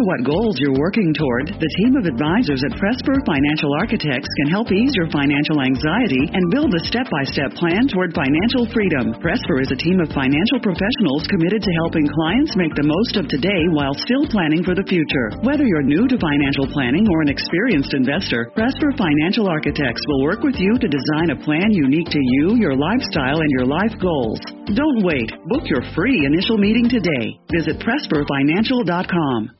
matter what goals you're working toward, the team of advisors at Presper Financial Architects can help ease your financial anxiety and build a step by step plan toward financial freedom. Presper is a team of financial professionals committed to helping clients make the most of today while still planning for the future. Whether you're new to financial planning or an experienced investor, Presper Financial Architects will work with you to design a plan unique to you, your lifestyle, and your life goals. Don't wait. Book your free initial meeting today. Visit PresperFinancial.com.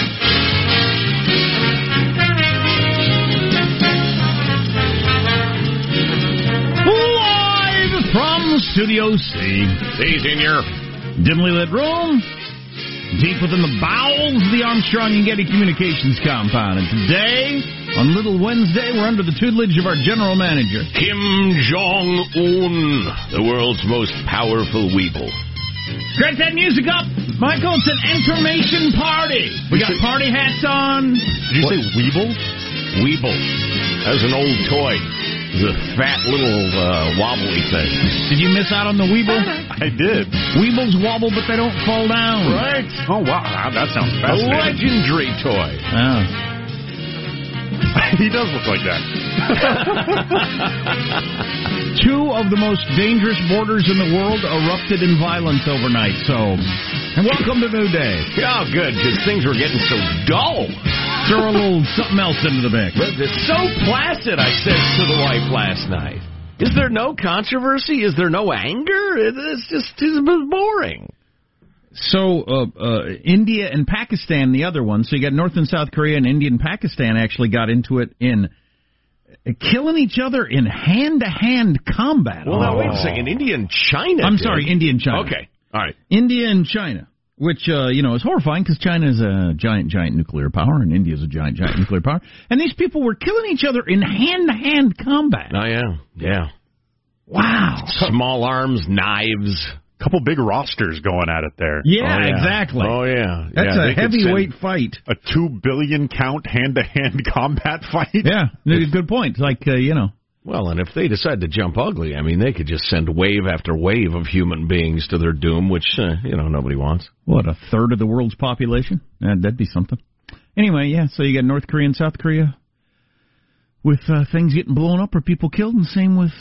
Studio C. He's in your dimly lit room, deep within the bowels of the Armstrong and Getty Communications compound. And today, on Little Wednesday, we're under the tutelage of our general manager. Kim Jong Un, the world's most powerful weeble. Crank that music up, Michael. It's an information party. We got party hats on. Did you say weeble? Weeble. That was an old toy. A fat little uh, wobbly thing. Did you miss out on the Weeble? I did. Weebles wobble, but they don't fall down. Right. Oh wow, that sounds A legendary toy. Oh. he does look like that. Two of the most dangerous borders in the world erupted in violence overnight. So, and welcome to New Day. Oh, good, because things were getting so dull. Throw a little something else into the mix. It's so placid, I said to the wife last night. Is there no controversy? Is there no anger? It's just it's boring. So, uh, uh, India and Pakistan, the other one. So you got North and South Korea, and India and Pakistan actually got into it in killing each other in hand-to-hand combat. Well, now wait a Oh. second. India and China. I'm did. sorry, India and China. Okay, all right. India and China, which uh, you know is horrifying because China is a giant, giant nuclear power, and India is a giant, giant nuclear power, and these people were killing each other in hand-to-hand combat. Oh yeah, yeah. Wow. Small arms, knives. couple big rosters going at it there. Yeah, Oh, yeah. exactly. Oh yeah, That's yeah, a heavyweight fight. A two billion count hand to hand combat fight. Yeah, good point. Like uh, you know, Well, and if they decide to jump ugly, I mean, they could just send wave after wave of human beings to their doom, which uh, you know nobody wants. what a third of the world's population? Uh, that'd be something. Anyway, yeah. So you got North Korea and South Korea with uh, things getting blown up or people killed, and same with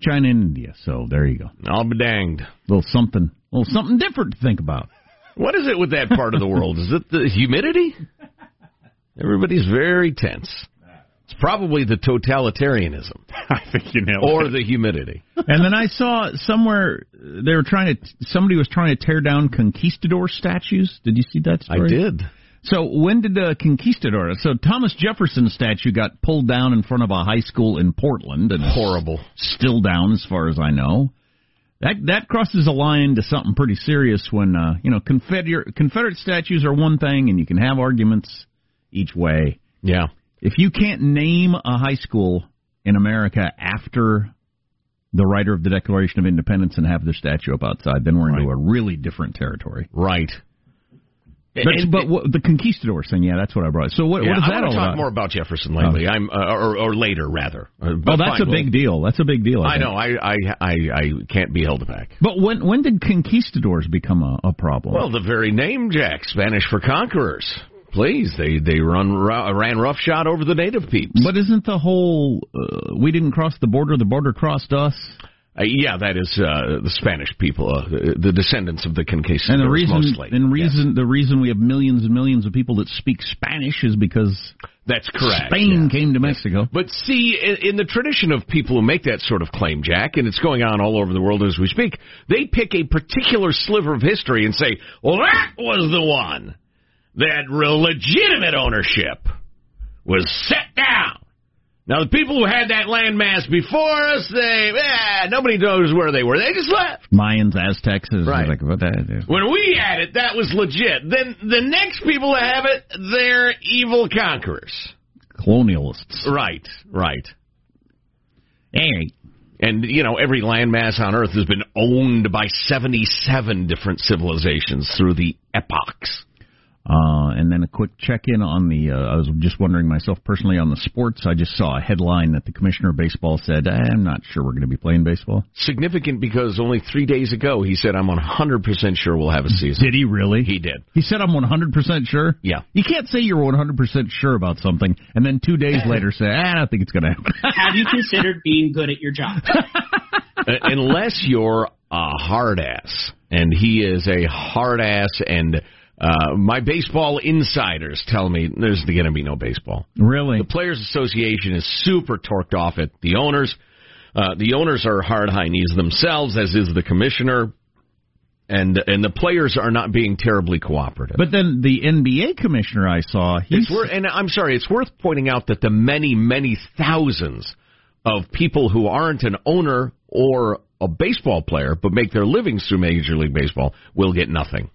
China and India. So there you go. I'll be danged. little something, little something different to think about. What is it with that part of the world? Is it the humidity? Everybody's very tense. It's probably the totalitarianism I think you nailed or it. the humidity. And then I saw somewhere they were trying to. Somebody was trying to tear down conquistador statues. Did you see that story? I did. So when did the conquistador? So Thomas Jefferson statue got pulled down in front of a high school in Portland, and Horrible. still down as far as I know. That that crosses a line to something pretty serious when uh, you know Confederate Confederate statues are one thing, and you can have arguments each way. Yeah. If you can't name a high school in America after the writer of the Declaration of Independence and have their statue up outside, then we're into a really different territory. Right. But, And- but what, the conquistadors thing, yeah, that's what I brought. So what, yeah, what is I that all talk about? more about Jefferson lately. I'm uh, or, or later rather. Uh, oh, but that's fine, a big deal. That's a big deal. I think. know. I, I I I can't be held back. But when when did conquistadors become a, a problem? Well, the very name, Jack, Spanish for conquerors. Please, they they run ran roughshod over the native peeps. but isn't the whole uh, we didn't cross the border, the border crossed us? Uh, yeah, that is uh, the Spanish people, uh, the descendants of the conquistadors, And the reason, mostly. and Yes. reason, the reason we have millions and millions of people that speak Spanish is because that's correct. Spain yeah. came to Mexico. But see, in, in the tradition of people who make that sort of claim, Jack, and it's going on all over the world as we speak, they pick a particular sliver of history and say, well, that was the one that real legitimate ownership was set down. Now, the people who had that landmass before us, they, eh, nobody knows where they were. They just left. Mayans, Aztecs, is Right. like what that. When we had it, that was legit. Then the next people to have it, they're evil conquerors. colonialists. Right, right. Hey, And, you know, every landmass on Earth has been owned by 77 different civilizations through the epochs. Uh, and then a quick check in on the. Uh, I was just wondering myself personally on the sports. I just saw a headline that the commissioner of baseball said, "I'm not sure we're going to be playing baseball." Significant because only three days ago he said, I'm 100% sure we'll have a season. Did he really? He did. He said, "I'm 100 percent sure." Yeah. You can't say you're 100 percent sure about something and then two days later say, "Ah, "I don't think it's going to happen." Have you considered being good at your job? Uh, Unless you're a hard ass. And he is a hard ass and uh, my baseball insiders tell me there's going to be no baseball. really? The Players Association is super torqued off at the owners. Uh, the owners are hard high knees themselves, as is the commissioner, and and the players are not being terribly cooperative. But then the NBA commissioner I saw, he it's worth, and I'm sorry, it's worth pointing out that the many many thousands of people who aren't an owner or a baseball player but make their livings through Major League Baseball will get nothing,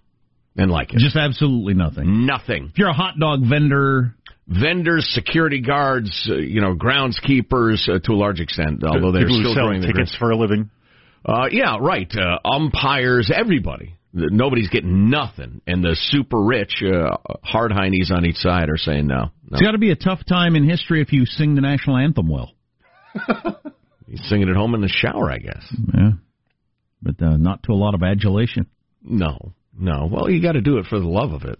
and like it, just absolutely nothing. nothing. If you're a hot dog vendor, vendors, security guards, uh, you know, groundskeepers uh, to a large extent, although they're People who still sell growing their tickets for a living. Uh, yeah, right. Uh, umpires, everybody. Nobody's getting nothing, and the super rich, uh, hard heinies on each side are saying no. no. it's got to be a tough time in history if you sing the national anthem well. He's singing at home in the shower, I guess. Yeah, but uh, not to a lot of adulation. No, no. Well, you got to do it for the love of it.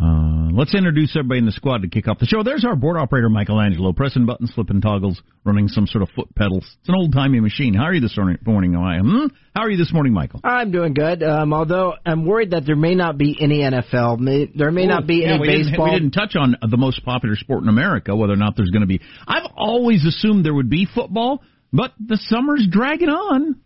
Uh, let's introduce everybody in the squad to kick off the show. There's our board operator, Michelangelo, pressing buttons, flipping toggles, running some sort of foot pedals. It's an old timey machine. How are you this morning, morning hmm? How are you this morning, Michael? I'm doing good. Um, although I'm worried that there may not be any NFL. May, there may not be Yeah, any we didn't- baseball. we didn't touch on the most popular sport in America, whether or not there's going to be. I've always assumed there would be football, but the summer's dragging on,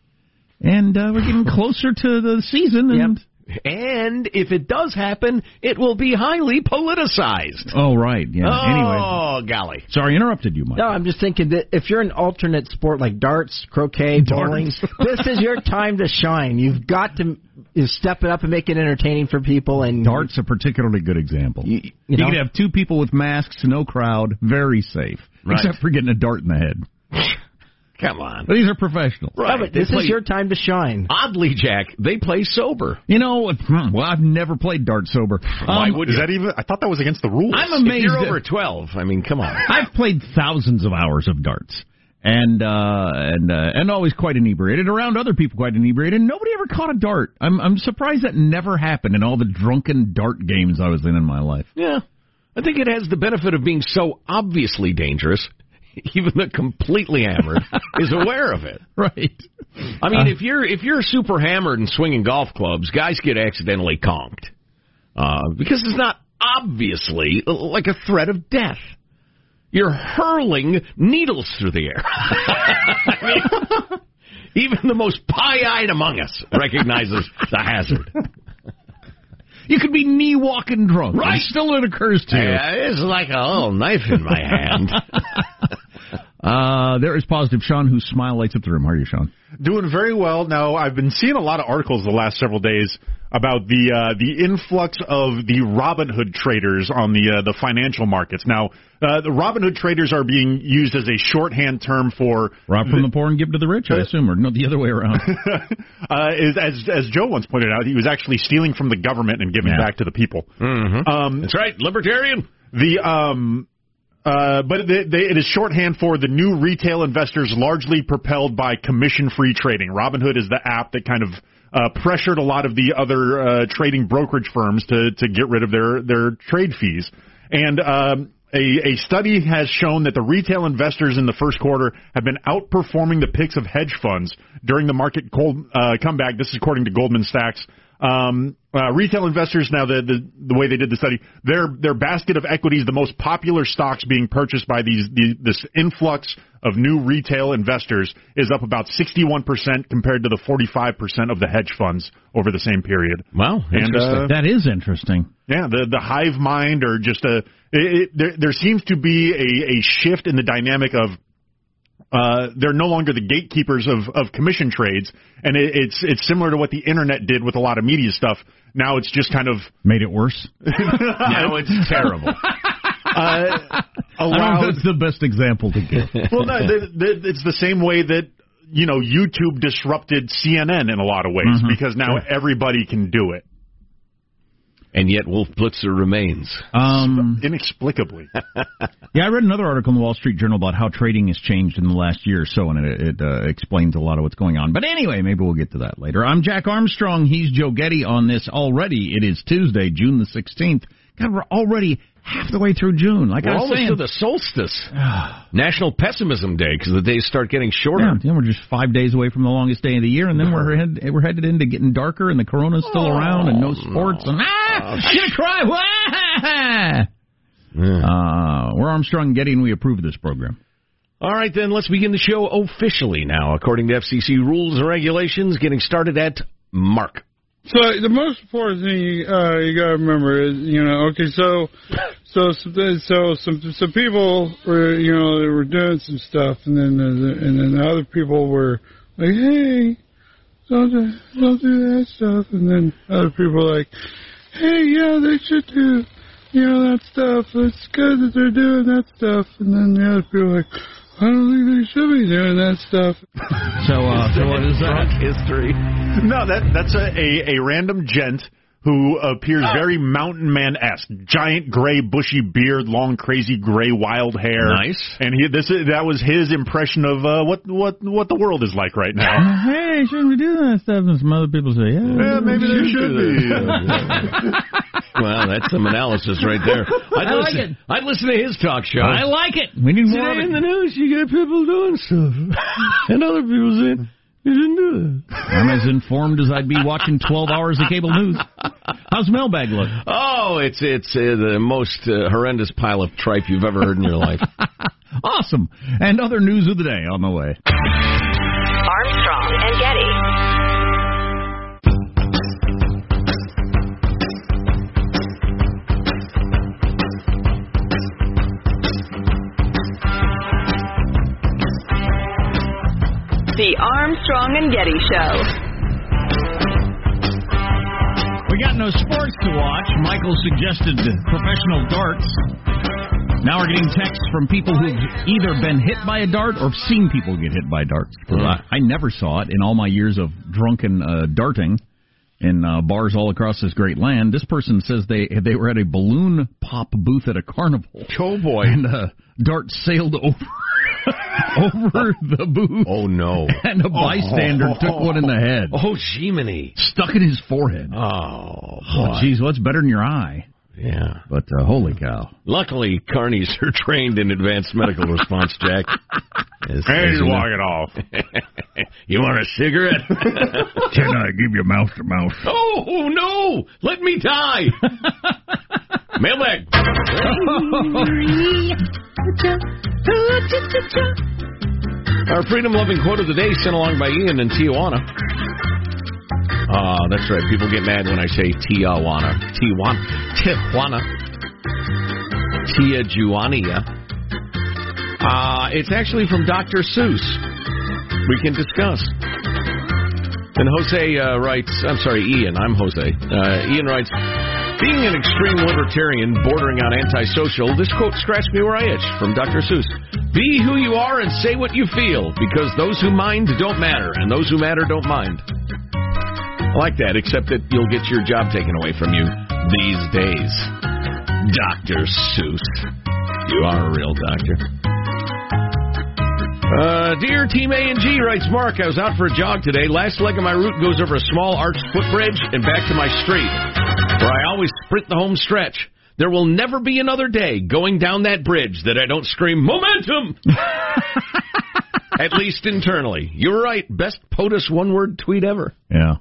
and uh, we're getting closer to the season. And And if it does happen, it will be highly politicized. oh, right, yeah. Oh, anyway, Oh, golly. sorry, I interrupted you, Mike. No, I'm just thinking that if you're an alternate sport like darts, croquet, bowling, this is your time to shine. You've got to you step it up and make it entertaining for people. And Dart's a particularly good example. You, you know? could have two people with masks, no crowd, very safe, Right. except for getting a dart in the head. Come on. But these are professionals. Right. but this play- is your time to shine. Oddly, Jack, they play sober. You know, hmm, well, I've never played dart sober. Why Um, would Is you? that even? I thought that was against the rules. I'm If amazed. you're that- over 12, I mean, come on. I've played thousands of hours of darts. And uh, and uh, and always quite inebriated around other people quite inebriated. And nobody ever caught a dart. I'm I'm surprised that never happened in all the drunken dart games I was in in my life. Yeah. I think it has the benefit of being so obviously dangerous, even the completely hammered is aware of it. Right. I mean, if you're if you're super hammered and swinging golf clubs, guys get accidentally conked uh, because it's not obviously like a threat of death. You're hurling needles through the air. I mean, even the most pie-eyed among us recognizes the hazard. You could be knee walking drunk. Right. And still it occurs to you. Yeah, it's like a little knife in my hand. Uh, there is positive Sean, whose smile lights up the room. How are you, Sean? Doing very well. Now, I've been seeing a lot of articles the last several days about the uh, the influx of the Robinhood traders on the uh, the financial markets. Now, uh, the Robinhood traders are being used as a shorthand term for Rob from the poor and give to the rich, I assume, or no, the other way around. uh, is as as Joe once pointed out, he was actually stealing from the government and giving Yeah. back to the people. Mm-hmm. Um, That's right, libertarian. The um, uh, but they, they, it is shorthand for the new retail investors, largely propelled by commission-free trading. Robinhood is the app that kind of uh, pressured a lot of the other uh, trading brokerage firms to to get rid of their their trade fees. And um, a, a study has shown that the retail investors in the first quarter have been outperforming the picks of hedge funds during the market cold, uh, comeback. This is according to Goldman Sachs. Um, uh, retail investors now the, the the way they did the study, their their basket of equities, the most popular stocks being purchased by these the, this influx of new retail investors is up about 61% compared to the 45% of the hedge funds over the same period. Wow, And, uh, that is interesting. Yeah, the the hive mind or just a it, it, there there seems to be a, a shift in the dynamic of uh, they're no longer the gatekeepers of, of commission trades, and it, it's it's similar to what the internet did with a lot of media stuff. Now it's just kind of Made it worse. now it's terrible. uh, I don't know allowed. if that's the best example to give. well, no, the, the, it's the same way that you know YouTube disrupted CNN in a lot of ways Mhm. because now everybody can do it and yet Wolf Blitzer remains. Um, inexplicably. yeah, I read another article in the Wall Street Journal about how trading has changed in the last year or so, and it, it uh, explains a lot of what's going on. But anyway, maybe we'll get to that later. I'm Jack Armstrong. He's Joe Getty on this already. It is Tuesday, June the 16th. God, we're already half the way through June. Like We're I was almost saying, to the solstice, National Pessimism Day, because the days start getting shorter. Yeah, then we're just five days away from the longest day of the year, and then we're head, we're headed into getting darker, and the corona's still around, and no sports, and ah, I'm gonna cry. Wah! Uh, we're Armstrong Getty, and we approve of this program. All right, then let's begin the show officially now, according to FCC rules and regulations. Getting started at Mark. So the most important thing you, uh, you gotta remember is, you know, okay, so, so, so some some people were, you know, they were doing some stuff, and then the, and then the other people were like, hey, don't do, don't do that stuff, and then other people like, hey, yeah, they should do, you know, that stuff. It's good that they're doing that stuff, and then the other people like. I don't think they should be doing that stuff. So, uh, so what is that? history. No, that that's a, a, a random gent who appears very mountain man esque. Giant gray bushy beard, long crazy gray wild hair. Nice. And he this is, that was his impression of uh, what what what the world is like right now. Hey, shouldn't we do that stuff? And some other people say, yeah, Yeah, maybe there should be. Well, that's some analysis right there. I'd I like listen, it. I'd listen to his talk show. I like it. We need more of Today it. in the news, you get people doing stuff, and other people saying you shouldn't do that. I'm as informed as I'd be watching 12 hours of cable news. How's mailbag look? Oh, it's it's uh, the most uh, horrendous pile of tripe you've ever heard in your life. Awesome. And other news of the day on the way. Armstrong and Getty. The Armstrong and Getty Show. We got no sports to watch. Michael suggested professional darts. Now we're getting texts from people who've either been hit by a dart or seen people get hit by darts. 'Cause I, I never saw it in all my years of drunken uh, darting in uh, bars all across this great land. This person says they they were at a balloon pop booth at a carnival. Oh boy! And uh, dart sailed over over the booth. Oh no! And a bystander took one in the head. Oh, Jiminy! Stuck in his forehead. Oh, Oh, jeez, what's better than your eye? Yeah. But uh, holy cow! Luckily, carnies are trained in advanced medical response, Jack. As- Hey, as you know. walk it off. you want a cigarette? Can I give you mouth to mouth? Oh no! Let me die. Mailbag. Our freedom loving quote of the day sent along by Ian in Tijuana. Ah, that's right. People get mad when I say Tijuana. Tijuana. Tijuana. Tijuana. Uh, it's actually from Dr. Seuss. We can discuss. And Jose uh, writes, I'm sorry, Ian, I'm Jose. Uh, Ian writes, being an extreme libertarian bordering on antisocial, this quote scratched me where I itch from Dr. Seuss. Be who you are and say what you feel, because those who mind don't matter, and those who matter don't mind. I like that, except that you'll get your job taken away from you these days. Dr. Seuss. You are a real doctor. Uh, dear Team A and G, writes Mark, I was out for a jog today. Last leg of my route goes over a small arched footbridge and back to my street, where I always sprint the home stretch. There will never be another day going down that bridge that I don't scream, Momentum! At least internally. You're right. Best POTUS one word tweet ever. Yeah.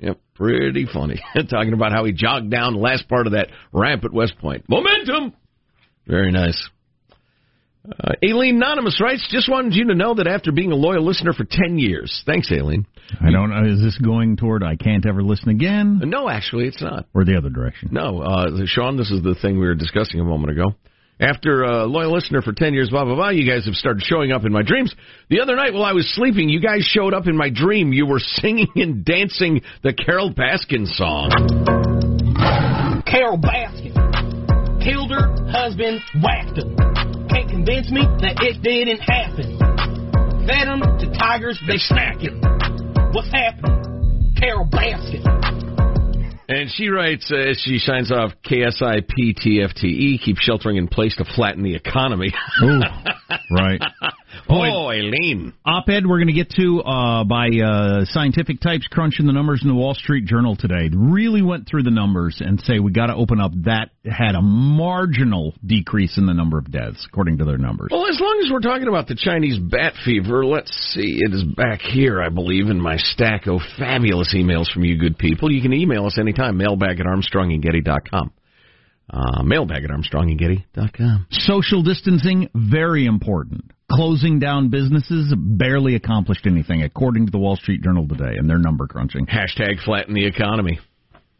Yep, pretty funny. Talking about how he jogged down the last part of that ramp at West Point. Momentum! Very nice. Uh, Aileen Anonymous writes, just wanted you to know that after being a loyal listener for 10 years. Thanks, Aileen. I don't know. Is this going toward I can't ever listen again? Uh, no, actually, it's not. Or the other direction? No, uh, Sean, this is the thing we were discussing a moment ago. After a loyal listener for 10 years, blah, blah, blah, you guys have started showing up in my dreams. The other night while I was sleeping, you guys showed up in my dream. You were singing and dancing the Carole Baskin song. Carole Baskin killed her husband, whacked him. Can't convince me that it didn't happen. Fed him to tigers, they snack him. What's happening? Carole Baskin. And she writes, uh, as she signs off, KSIPTFTE, keep sheltering in place to flatten the economy. Ooh, right. oh, Aileen. Op-ed we're going to get to uh, by uh, Scientific Types crunching the numbers in the Wall Street Journal today. Really went through the numbers and say we got to open up. That had a marginal decrease in the number of deaths, according to their numbers. Well, as long as we're talking about the Chinese bat fever, let's see. It is back here, I believe, in my stack of fabulous emails from you good people. You can email us anytime, mailbag at armstrongandgetty.com. Uh, mailbag at armstrongandgetty.com. Social distancing, very important. Closing down businesses barely accomplished anything, according to the Wall Street Journal today, and their number crunching. Hashtag flatten the economy.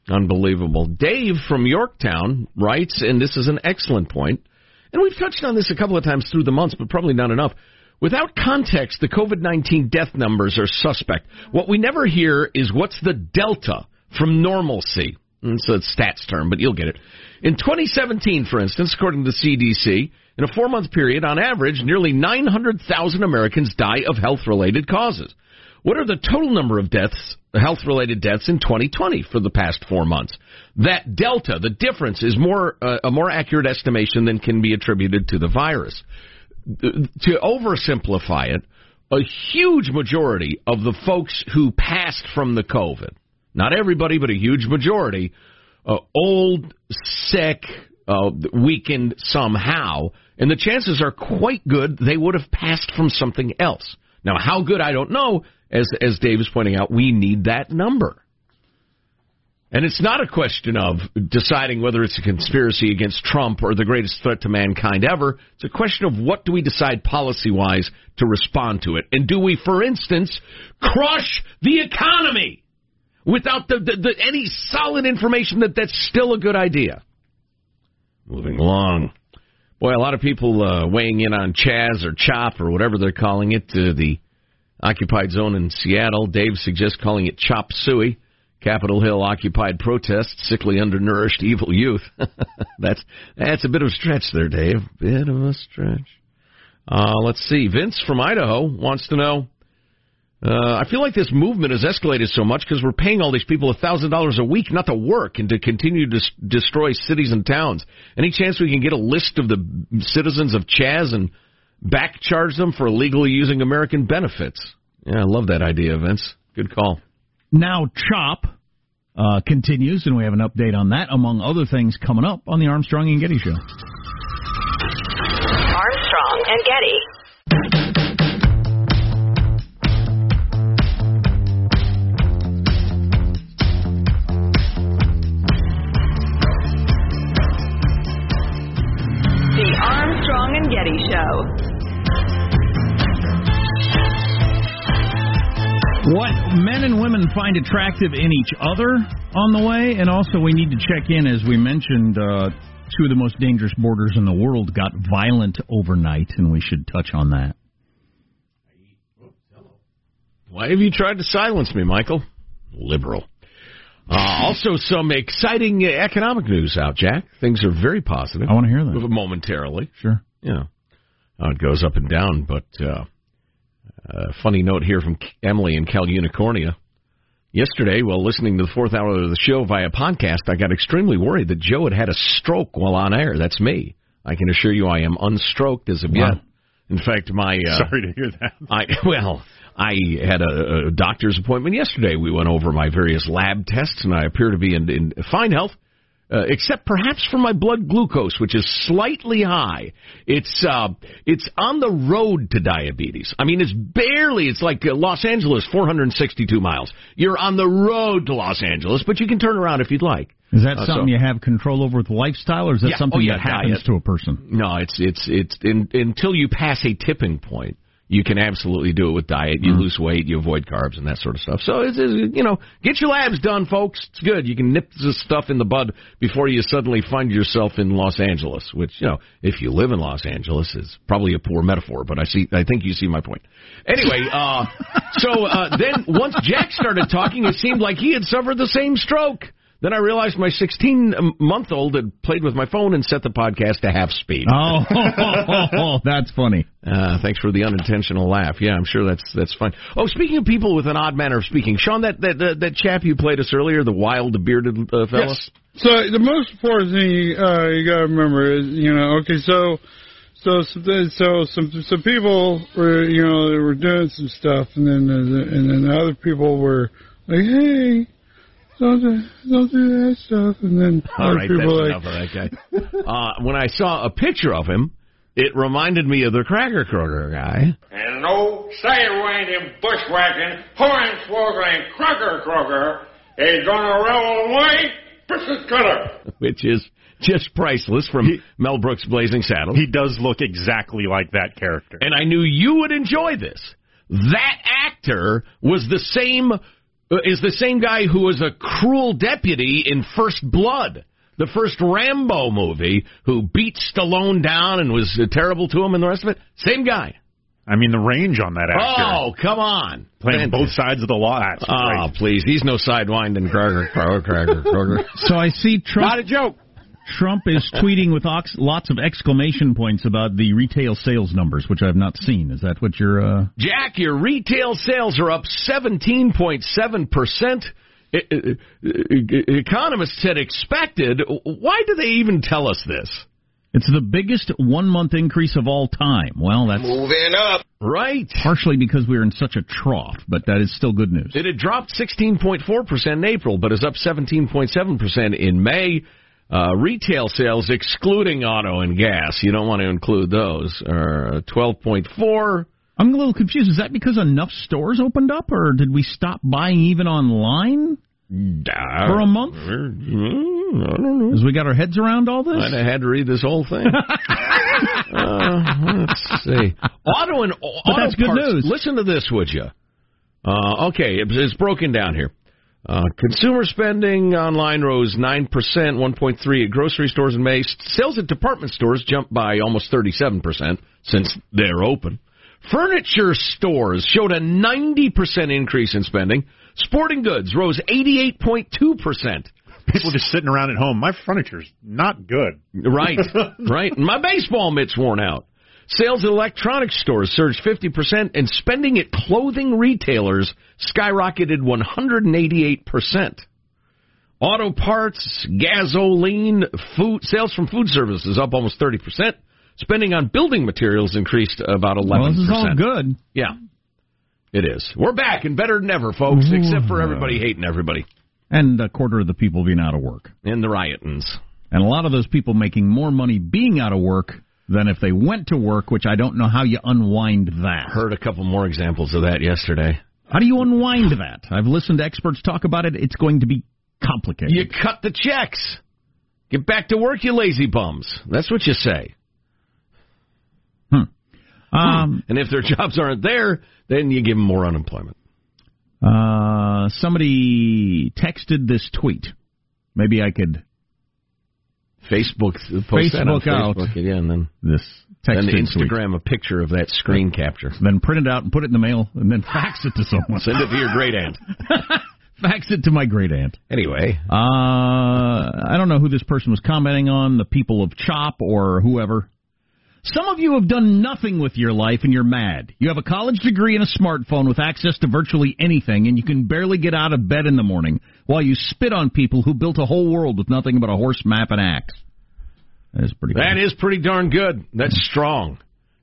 Unbelievable. Dave from Yorktown writes, and this is an excellent point, and we've touched on this a couple of times through the months, but probably not enough. Without context, the COVID 19 death numbers are suspect. What we never hear is what's the delta from normalcy. It's a stats term, but you'll get it. In 2017, for instance, according to the CDC, in a four month period, on average, nearly 900,000 Americans die of health related causes. What are the total number of deaths, health related deaths in 2020 for the past four months? That delta, the difference, is more uh, a more accurate estimation than can be attributed to the virus. To oversimplify it, a huge majority of the folks who passed from the COVID, not everybody, but a huge majority, uh, old, sick, uh, weakened somehow, and the chances are quite good they would have passed from something else. Now, how good I don't know. As as Dave is pointing out, we need that number. And it's not a question of deciding whether it's a conspiracy against Trump or the greatest threat to mankind ever. It's a question of what do we decide policy wise to respond to it. And do we, for instance, crush the economy without the, the, the any solid information that that's still a good idea? Moving along. Boy, a lot of people uh, weighing in on Chaz or Chop or whatever they're calling it, uh, the occupied zone in Seattle. Dave suggests calling it Chop Suey. Capitol Hill occupied protests, sickly undernourished evil youth. that's that's a bit of a stretch there, Dave. Bit of a stretch. Uh, let's see. Vince from Idaho wants to know. Uh, I feel like this movement has escalated so much because we're paying all these people a thousand dollars a week not to work and to continue to s- destroy cities and towns. Any chance we can get a list of the citizens of Chaz and back charge them for illegally using American benefits? Yeah, I love that idea, Vince. Good call. Now, CHOP uh, continues, and we have an update on that, among other things, coming up on the Armstrong and Getty Show. Armstrong and Getty. Getty Show. What men and women find attractive in each other on the way, and also we need to check in, as we mentioned, uh, two of the most dangerous borders in the world got violent overnight, and we should touch on that. Why have you tried to silence me, Michael? Liberal. Uh, also, some exciting uh, economic news out, Jack. Things are very positive. I want to hear that. Momentarily. Sure. Yeah. Uh, it goes up and down, but uh, uh, funny note here from Emily in Cal Unicornia. Yesterday, while listening to the fourth hour of the show via podcast, I got extremely worried that Joe had had a stroke while on air. That's me. I can assure you I am unstroked as of Wow. yet. In fact, my uh, Sorry to hear that. I well, I had a, a doctor's appointment yesterday. We went over my various lab tests, and I appear to be in, in fine health. Uh, except perhaps for my blood glucose, which is slightly high. It's uh, it's on the road to diabetes. I mean, it's barely. It's like uh, Los Angeles, 462 miles. You're on the road to Los Angeles, but you can turn around if you'd like. Is that Uh, something so- you have control over with lifestyle, or is that Yeah. something Oh, yeah, that happens diet. to a person? No, it's it's it's in, until you pass a tipping point. You can absolutely do it with diet. You lose weight, you avoid carbs, and that sort of stuff. So it's, it's you know, get your labs done, folks. It's good. You can nip this stuff in the bud before you suddenly find yourself in Los Angeles. Which you know, if you live in Los Angeles, is probably a poor metaphor, but I see. I think you see my point. Anyway, uh, so uh, then once Jack started talking, it seemed like he had suffered the same stroke. Then I realized my 16 month old had played with my phone and set the podcast to half speed. Oh, that's funny. Uh, thanks for the unintentional laugh. Yeah, I'm sure that's that's fine. Oh, speaking of people with an odd manner of speaking, Sean, that that that, that chap you played us earlier, the wild bearded uh, fella. Yes. So the most important thing uh, you got to remember is, you know, okay, so so so, so some some people were, you know, they were doing some stuff, and then uh, and then other people were like, hey. Don't do, don't do that stuff, and then All other right, people that's like, enough of that guy. Uh, when I saw a picture of him, it reminded me of the Cracker Kroger guy. And no sidewinding, bushwhacking, hornswoggling, crocker crocker is gonna roll away biscuit cutter. which is just priceless from Mel Brooks' Blazing Saddles. He does look exactly like that character. And I knew you would enjoy this. That actor was the same is the same guy who was a cruel deputy in First Blood, the first Rambo movie, who beat Stallone down and was uh, terrible to him and the rest of it. Same guy. I mean, the range on that actor. Oh, come on. Playing both sides of the law. That's Oh, please. He's no sidewinding Kroger, Kroger, Kroger, Kroger. So I see Trump. Not a joke. Trump is tweeting with ox- lots of exclamation points about the retail sales numbers, which I've not seen. Is that what you're? Uh... Jack, your retail sales are up 17.7%. E- e- e- Economists had expected. Why do they even tell us this? It's the biggest one month increase of all time. Well, that's Moving up. Right. partially because we were in such a trough, but that is still good news. It had dropped 16.4% in April, but is up 17.7% in May. Uh, retail sales, excluding auto and gas, you don't want to include those, are 12.4. I'm a little confused. Is that because enough stores opened up, or did we stop buying even online for a month? Mm, I don't know. As we got our heads around all this? I'd have had to read this whole thing. uh, let's see. Auto and auto that's good parts. news. Listen to this, would you? Uh, okay, it's broken down here. Uh, consumer spending online rose 9%, 1.3 at grocery stores in May. Sales at department stores jumped by almost 37% since they're open. Furniture stores showed a 90% increase in spending. Sporting goods rose 88.2%. People just sitting around at home. My furniture's not good. Right, right. My baseball mitt's worn out. Sales at electronics stores surged 50%, and spending at clothing retailers skyrocketed 188%. Auto parts, gasoline, food sales from food services up almost 30%. Spending on building materials increased about 11%. Well, this is all good. Yeah, it is. We're back and better than ever, folks, except for everybody hating everybody And a quarter of the people being out of work. and the riotings. And a lot of those people making more money being out of work than if they went to work, which I don't know how you unwind that. Heard a couple more examples of that yesterday. How do you unwind that? I've listened to experts talk about it. It's going to be complicated. You cut the checks. Get back to work, you lazy bums. That's what you say. Hmm. Um, and if their jobs aren't there, then you give them more unemployment. Uh, somebody texted this tweet. Maybe I could Facebook post that on Facebook out Facebook again, then this then texted tweet. Instagram a picture of that screen capture. Then print it out and put it in the mail, and then fax it to someone. Send it to your great aunt. fax it to my great aunt. Anyway, Uh, I don't know who this person was commenting on, the people of CHOP or whoever. Some of you have done nothing with your life and you're mad. You have a college degree and a smartphone with access to virtually anything, and you can barely get out of bed in the morning while you spit on people who built a whole world with nothing but a horse, map, and axe. That is pretty that good. is pretty darn good. That's strong.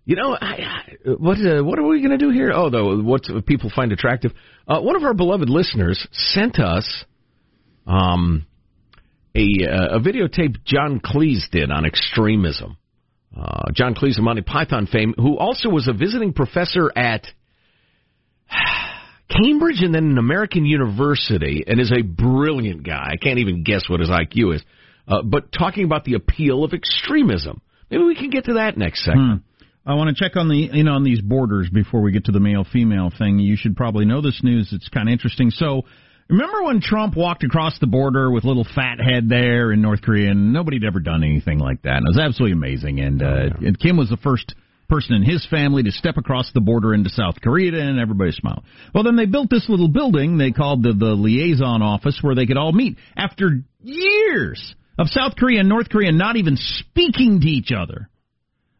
You know, I, I, what uh, what are we going to do here? Oh, though, what people find attractive. Uh, one of our beloved listeners sent us um, a uh, a videotape John Cleese did on extremism. Uh, John Cleese of Monty Python fame, who also was a visiting professor at Cambridge and then an American University, and is a brilliant guy. I can't even guess what his IQ is. Uh, but talking about the appeal of extremism. Maybe we can get to that next segment. Hmm. I want to check on the in on these borders before we get to the male female thing. You should probably know this news. It's kind of interesting. So, remember when Trump walked across the border with little fat head there in North Korea, and nobody'd ever done anything like that. And it was absolutely amazing. And uh, and Kim was the first person in his family to step across the border into South Korea, and everybody smiled. Well, then they built this little building they called the the liaison office where they could all meet after years of South Korea and North Korea not even speaking to each other.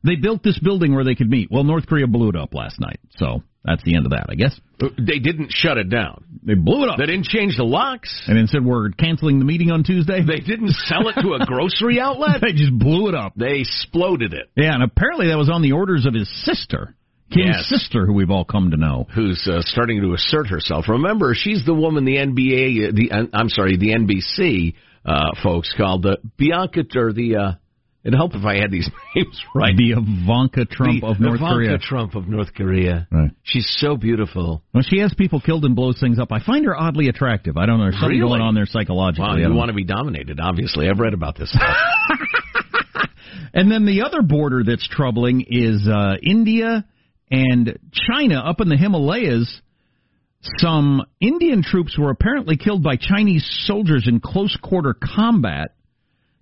They built this building where they could meet. Well, North Korea blew it up last night, so that's the end of that, I guess. They didn't shut it down. They blew it up. They didn't change the locks. And then said we're canceling the meeting on Tuesday. They didn't sell it to a grocery outlet. they just blew it up. They exploded it. Yeah, and apparently that was on the orders of his sister. Kim's Yes. sister, who we've all come to know. Who's uh, starting to assert herself? Remember, she's the woman the NBA, uh, the uh, I'm sorry, the NBC uh, folks called the Bianca or the. Uh, it'd help if I had these names right. The Ivanka Trump The of North Ivanka Korea. Trump of North Korea. Right. She's so beautiful. Well, she has people killed and blows things up. I find her oddly attractive. I don't know. There's something Really? going on there psychologically. Wow, you know. want to be dominated? Obviously, I've read about this. And then the other border that's troubling is uh, India and China up in the Himalayas. Some Indian troops were apparently killed by Chinese soldiers in close quarter combat.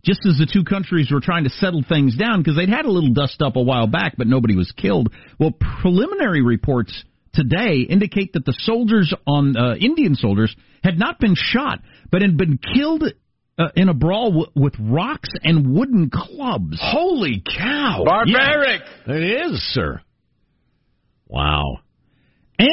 Just as the two countries were trying to settle things down, because they'd had a little dust up a while back, but nobody was killed. Well, preliminary reports today indicate that the soldiers on uh, Indian soldiers had not been shot, but had been killed uh, in a brawl w- with rocks and wooden clubs. Holy cow! Barbaric. Yeah, it is, sir. Wow.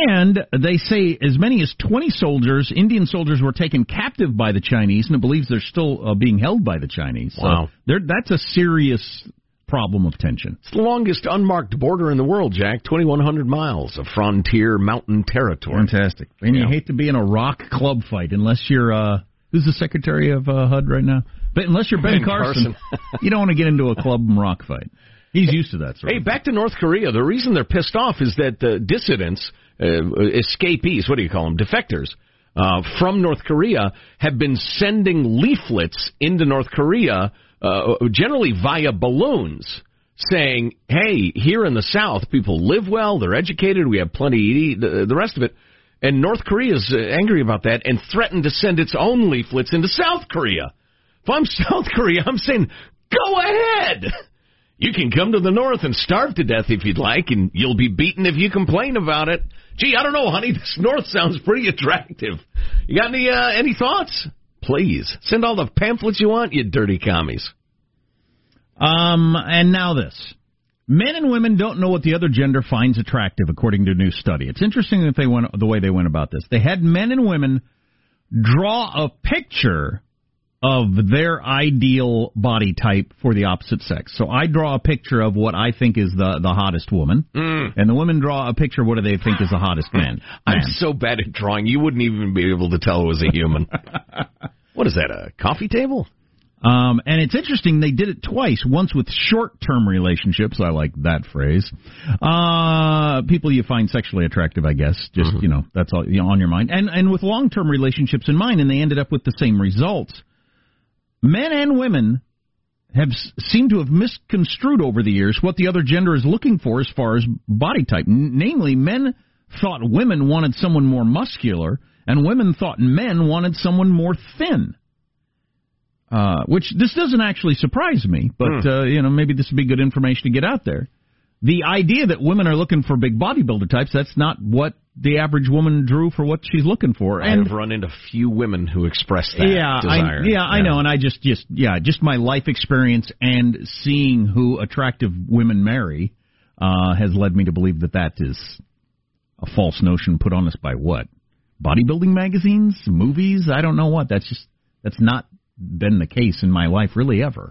And they say as many as 20 soldiers, Indian soldiers, were taken captive by the Chinese, and it believes they're still uh, being held by the Chinese. Wow. they're- that's a serious problem of tension. It's the longest unmarked border in the world, Jack. 2,100 miles of frontier mountain territory. Fantastic. And you hate to be in a rock club fight unless you're, uh, who's the Secretary of uh, HUD right now? But unless you're Ben, Ben Carson, Carson. you don't want to get into a club and rock fight. He's used to that sort Hey, of back to North Korea. The reason they're pissed off is that the dissidents, escapees, what do you call them, defectors, uh, from North Korea have been sending leaflets into North Korea, uh, generally via balloons, saying, "Hey, here in the South, people live well, they're educated, we have plenty to eat, the, the rest of it." And North Korea is uh, angry about that and threatened to send its own leaflets into South Korea. If I'm South Korea, I'm saying, go ahead. You can come to the north and starve to death if you'd like, and you'll be beaten if you complain about it. Gee, I don't know, honey. This north sounds pretty attractive. You got any uh, any thoughts? Please send all the pamphlets you want, you dirty commies. Um, and now this. Men and women don't know what the other gender finds attractive, according to a new study. It's interesting that they went the way they went about this. They had men and women draw a picture of their ideal body type for the opposite sex. So I draw a picture of what I think is the the hottest woman, and the women draw a picture of what do they think is the hottest man. I'm man. so bad at drawing, you wouldn't even be able to tell it was a human. what is that? A coffee table? Um, and it's interesting they did it twice. Once with short-term relationships, I like that phrase. Uh, people you find sexually attractive, I guess. Just you know, that's all you know, on your mind. And and with long-term relationships in mind, and they ended up with the same results. Men and women have seemed to have misconstrued over the years what the other gender is looking for as far as body type. N- namely, men thought women wanted someone more muscular, and women thought men wanted someone more thin. Uh, which this doesn't actually surprise me, but uh, you know maybe this would be good information to get out there. The idea that women are looking for big bodybuilder types—that's not what the average woman drew for what she's looking for. And I've run into few women who express that yeah, desire. I, yeah, I know, and I just, just, yeah, just my life experience and seeing who attractive women marry uh, has led me to believe that that is a false notion put on us by what bodybuilding magazines, movies. I don't know what. That's just that's not been the case in my life really ever.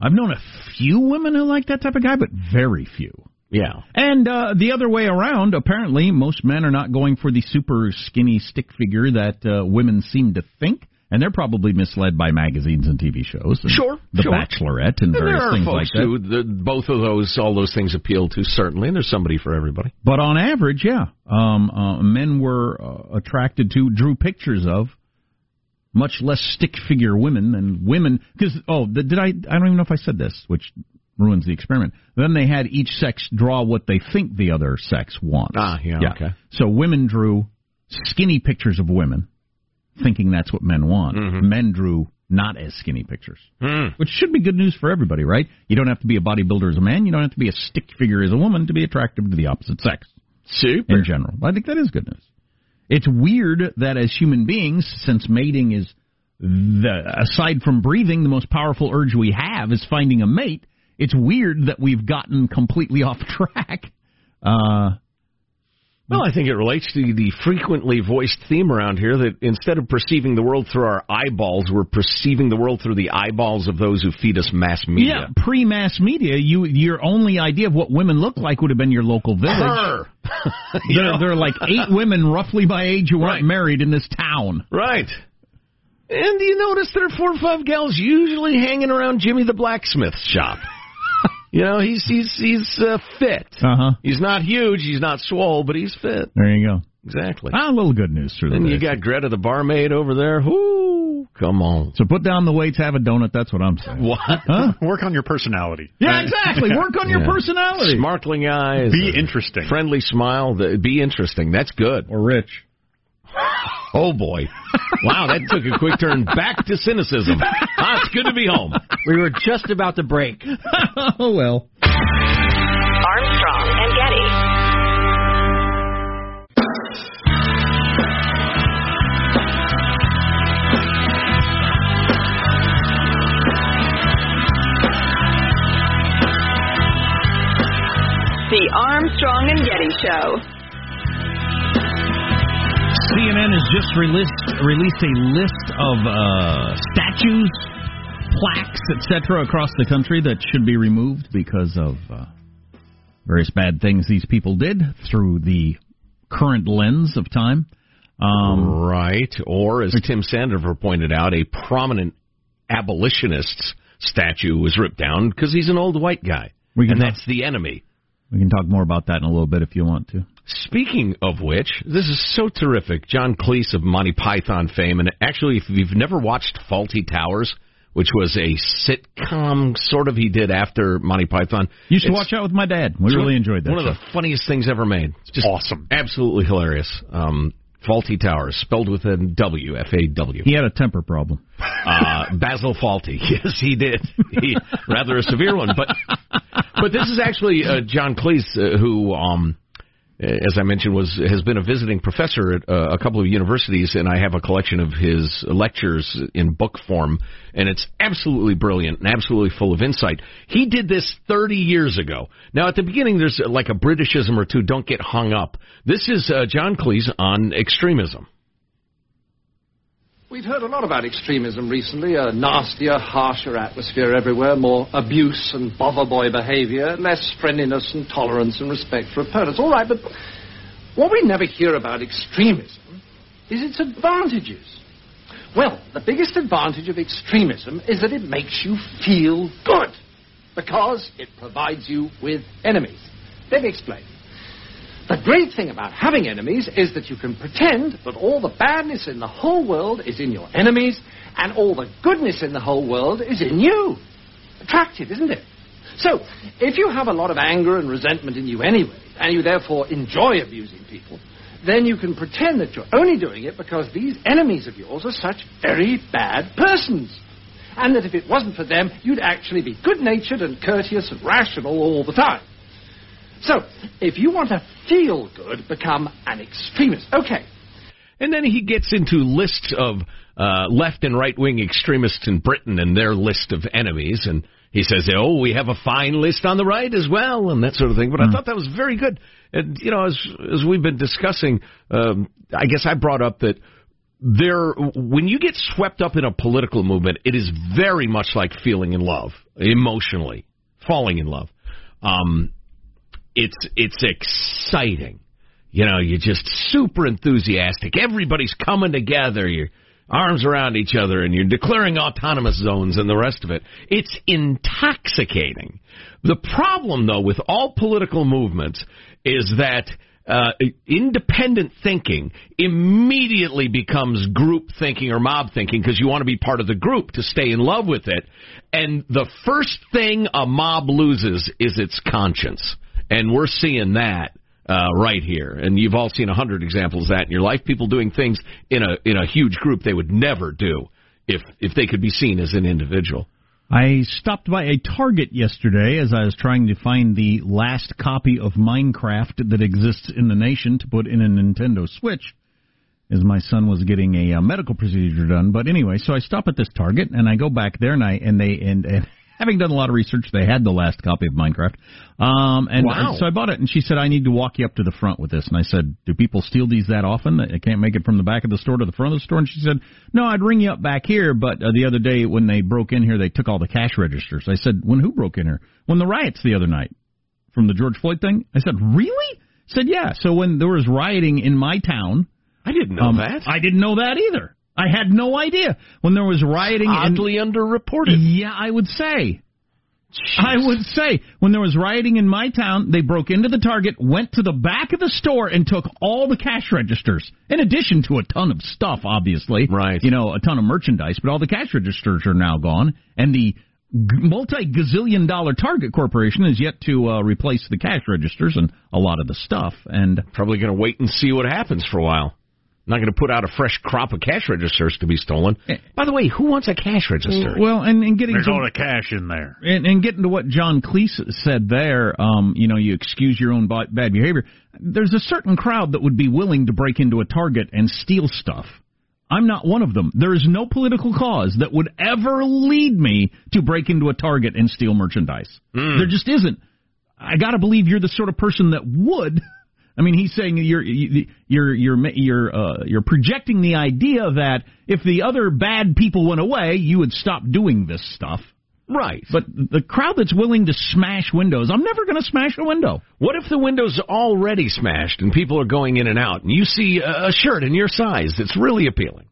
I've known a few women who like that type of guy, but very few. Yeah. And uh, the other way around, apparently, most men are not going for the super skinny stick figure that uh, women seem to think and they're probably misled by magazines and TV shows. And Sure, The sure. Bachelorette and, And various there are things folks like that. who the, both of those, all those things appeal to certainly, and there's somebody for everybody. But on average, yeah, um, uh, men were uh, attracted to, drew pictures of much less stick figure women than women. Because oh, the, did I? I don't even know if I said this, which ruins the experiment. Then they had each sex draw what they think the other sex wants. Ah, yeah, okay. So women drew skinny pictures of women, thinking that's what men want. Mm-hmm. Men drew not as skinny pictures, Hmm. which should be good news for everybody, right? You don't have to be a bodybuilder as a man. You don't have to be a stick figure as a woman to be attractive to the opposite sex Super. in general. I think that is good news. It's weird that as human beings, since mating is the aside from breathing, the most powerful urge we have is finding a mate. It's weird that we've gotten completely off track. Uh, Well, I think it relates to the frequently voiced theme around here that instead of perceiving the world through our eyeballs, we're perceiving the world through the eyeballs of those who feed us mass media. yeah, pre-mass media, you your only idea of what women look like would have been your local village. There, there are like eight women roughly by age who weren't Right. married in this town. Right. And you notice there are four or five gals usually hanging around Jimmy the blacksmith's shop. You know, he's he's he's uh, fit. Uh huh. He's not huge, he's not swole, but he's fit. There you go. Exactly. Ah, a little good news through the And you got Greta the barmaid over there. Whoo, come on. So put down the weights, have a donut. That's what I'm saying. What? Huh? Work on your personality. Yeah, exactly. Work on your personality. Sparkling eyes. Be interesting. Friendly smile. Be interesting. That's good. Or rich. Oh boy. Wow, that took a quick turn back to cynicism. Ah, it's good to be home. We were just about to break. oh well. Armstrong and Getty. The Armstrong and Getty Show. CNN has just released released a list of uh, statues, plaques, etc. across the country that should be removed because of uh, various bad things these people did through the current lens of time. Um, right. Or, as Tim Sandefur pointed out, a prominent abolitionist's statue was ripped down because he's an old white guy. We and talk- that's the enemy. we can talk more about that in a little bit if you want to. Speaking of which, this is so terrific. John Cleese of Monty Python fame, and actually, if you've never watched Fawlty Towers, which was a sitcom sort of he did after Monty Python, You should it's watch out with my dad. We really one- enjoyed that. One show. of the funniest things ever made. It's just Awesome. absolutely hilarious. Um, Fawlty Towers, spelled with a W, F A W. he had a temper problem. Uh, Basil Fawlty. Yes, he did. He, rather a severe one, but but this is actually uh, John Cleese, uh, who, um, as I mentioned, was has been a visiting professor at uh, a couple of universities, and I have a collection of his lectures in book form, and it's absolutely brilliant and absolutely full of insight. He did this 30 years ago. Now, at the beginning, there's like a Britishism or two. Don't get hung up. This is uh, John Cleese on extremism. We've heard a lot about extremism recently, a nastier, harsher atmosphere everywhere, more abuse and bother boy behavior, less friendliness and tolerance and respect for opponents. All right, but what we never hear about extremism is its advantages. Well, the biggest advantage of extremism is that it makes you feel good because it provides you with enemies. Let me explain. The great thing about having enemies is that you can pretend that all the badness in the whole world is in your enemies and all the goodness in the whole world is in you. Attractive, isn't it? So, if you have a lot of anger and resentment in you anyway, and you therefore enjoy abusing people, then you can pretend that you're only doing it because these enemies of yours are such very bad persons. And that if it wasn't for them, you'd actually be good natured and courteous and rational all the time. So, if you want to feel good, become an extremist. Okay. And then he gets into lists of uh, left and right wing extremists in Britain and their list of enemies. And he says, oh, we have a fine list on the right as well, and that sort of thing. But I thought that was very good. And, you know, as, as we've been discussing, um, I guess I brought up that there, when you get swept up in a political movement, it is very much like feeling in love, emotionally, falling in love. Um, it's it's exciting. You know, you're just super enthusiastic. Everybody's coming together. You're arms around each other and you're declaring autonomous zones and the rest of it. It's intoxicating. The problem, though, with all political movements is that uh, independent thinking immediately becomes group thinking or mob thinking because you want to be part of the group to stay in love with it. And the first thing a mob loses is its conscience. And we're seeing that uh, right here. And you've all seen a hundred examples of that in your life. People doing things in a in a huge group they would never do if if they could be seen as an individual. I stopped by a Target yesterday as I was trying to find the last copy of Minecraft that exists in the nation to put in a Nintendo Switch, as my son was getting a, uh, medical procedure done. But anyway, so I stop at this Target and I go back there and I and they and, and having done a lot of research, they had the last copy of Minecraft. Um, and, Wow. so I bought it, and she said, I need to walk you up to the front with this. And I said, Do people steal these that often? I can't make it from the back of the store to the front of the store? And she said, No, I'd ring you up back here, but uh, the other day when they broke in here, they took all the cash registers. I said, When who broke in here? When the riots the other night from the George Floyd thing? I said, Really? Said, Yeah. So when there was rioting in my town, I didn't know um, that. I didn't know that either. I had no idea when there was rioting. Oddly in, underreported. Yeah, I would say. I would say when there was rioting in my town, they broke into the Target, went to the back of the store, and took all the cash registers. In addition to a ton of stuff, obviously, right? You know, a ton of merchandise, but all the cash registers are now gone, and the multi gazillion dollar Target Corporation is yet to uh, replace the cash registers and a lot of the stuff. And probably going to wait and see what happens for a while. Not going to put out a fresh crop of cash registers to be stolen. By the way, who wants a cash register? Well, and, and getting There's to, all the cash in there. And, and getting to what John Cleese said there, um, you know, you excuse your own bad behavior. There's a certain crowd that would be willing to break into a Target and steal stuff. I'm not one of them. There is no political cause that would ever lead me to break into a Target and steal merchandise. There just isn't. I got to believe you're the sort of person that would. I mean, he's saying you're you're you're you're uh, you're projecting the idea that if the other bad people went away, you would stop doing this stuff. Right. But the crowd that's willing to smash windows, I'm never going to smash a window. What if the window's already smashed and people are going in and out, and you see a a shirt in your size that's really appealing?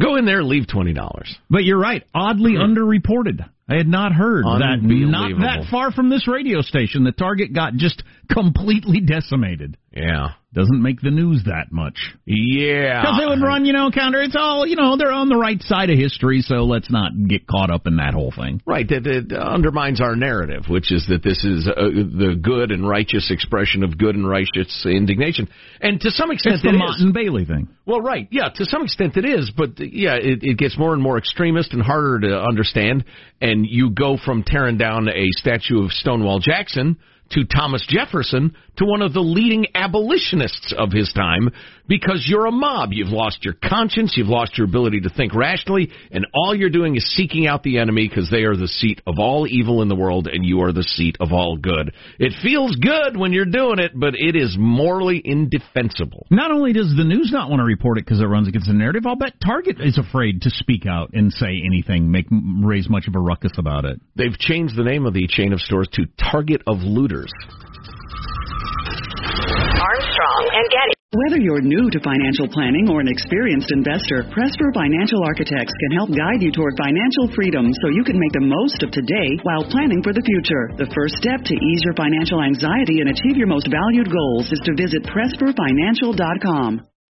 Go in there, leave twenty dollars. But you're right, oddly underreported. I had not heard that. Not that far from this radio station, the Target got just completely decimated. Yeah. Doesn't make the news that much. Yeah. Because they would run, you know, counter. It's all, you know, they're on the right side of history, so let's not get caught up in that whole thing. Right, that, that undermines our narrative, which is that this is uh, the good and righteous expression of good and righteous indignation, and to some extent It's the it is. Motte and Bailey thing. Well, right, yeah, to some extent it is, but yeah, it, it gets more and more extremist and harder to understand. And you go from tearing down a statue of Stonewall Jackson to Thomas Jefferson to one of the leading abolitionists of his time because you're a mob. You've lost your conscience, you've lost your ability to think rationally, and all you're doing is seeking out the enemy because they are the seat of all evil in the world and you are the seat of all good. It feels good when you're doing it, but it is morally indefensible. Not only does the news not want to report it because it runs against the narrative, I'll bet Target is afraid to speak out and say anything, make raise much of a ruckus about it. They've changed the name of the chain of stores to Target of Looters. Armstrong and Getty. Whether you're new to financial planning or an experienced investor, Presper Financial Architects can help guide you toward financial freedom so you can make the most of today while planning for the future. The first step to ease your financial anxiety and achieve your most valued goals is to visit PresperFinancial.com.